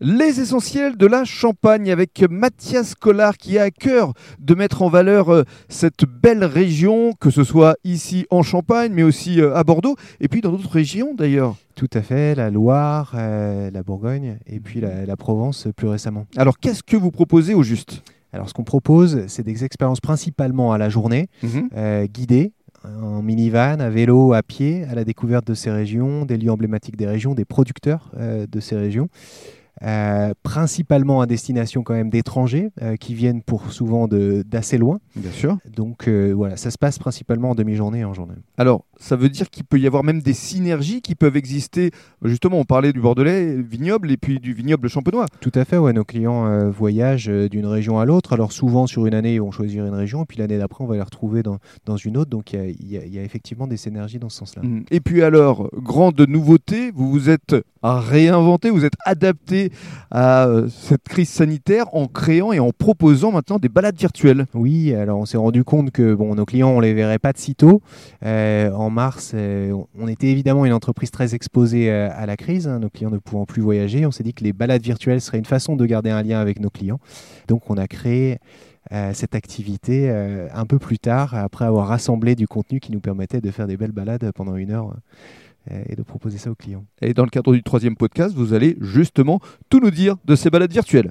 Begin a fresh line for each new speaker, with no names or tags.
Les essentiels de la Champagne avec Mathias Collard qui a à cœur de mettre en valeur euh, cette belle région, que ce soit ici en Champagne, mais aussi euh, à Bordeaux, et puis dans d'autres régions d'ailleurs.
Tout à fait, la Loire, euh, la Bourgogne, et puis la, la Provence plus récemment.
Alors qu'est-ce que vous proposez au juste?
Alors ce qu'on propose, c'est des expériences principalement à la journée,
Mhm.
euh, guidées en minivan, à vélo, à pied, à la découverte de ces régions, des lieux emblématiques des régions, des producteurs euh, de ces régions. Euh, principalement à destination quand même d'étrangers euh, qui viennent pour souvent d'assez loin.
Bien sûr.
Donc euh, voilà, ça se passe principalement en demi-journée et en journée.
Alors, ça veut dire qu'il peut y avoir même des synergies qui peuvent exister. Justement, on parlait du Bordelais vignoble et puis du vignoble champenois.
Tout à fait, ouais, nos clients voyagent d'une région à l'autre. Alors souvent sur une année, ils vont choisir une région, et puis l'année d'après, on va les retrouver dans, dans une autre. Donc y y, il y a effectivement des synergies dans ce sens-là.
Mm. Et puis alors, grande nouveauté, vous vous êtes réinventé, vous êtes adapté à euh, cette crise sanitaire en créant et en proposant maintenant des balades virtuelles.
Oui, alors on s'est rendu compte que bon, nos clients, on les verrait pas de sitôt. Euh, en mars, euh, on était évidemment une entreprise très exposée à la crise, hein, nos clients ne pouvant plus voyager. On s'est dit que les balades virtuelles seraient une façon de garder un lien avec nos clients. Donc on a créé cette activité un peu plus tard, après avoir rassemblé du contenu qui nous permettait de faire des belles balades pendant une heure et de proposer ça aux clients.
Et dans le cadre du troisième podcast, vous allez justement tout nous dire de ces balades virtuelles.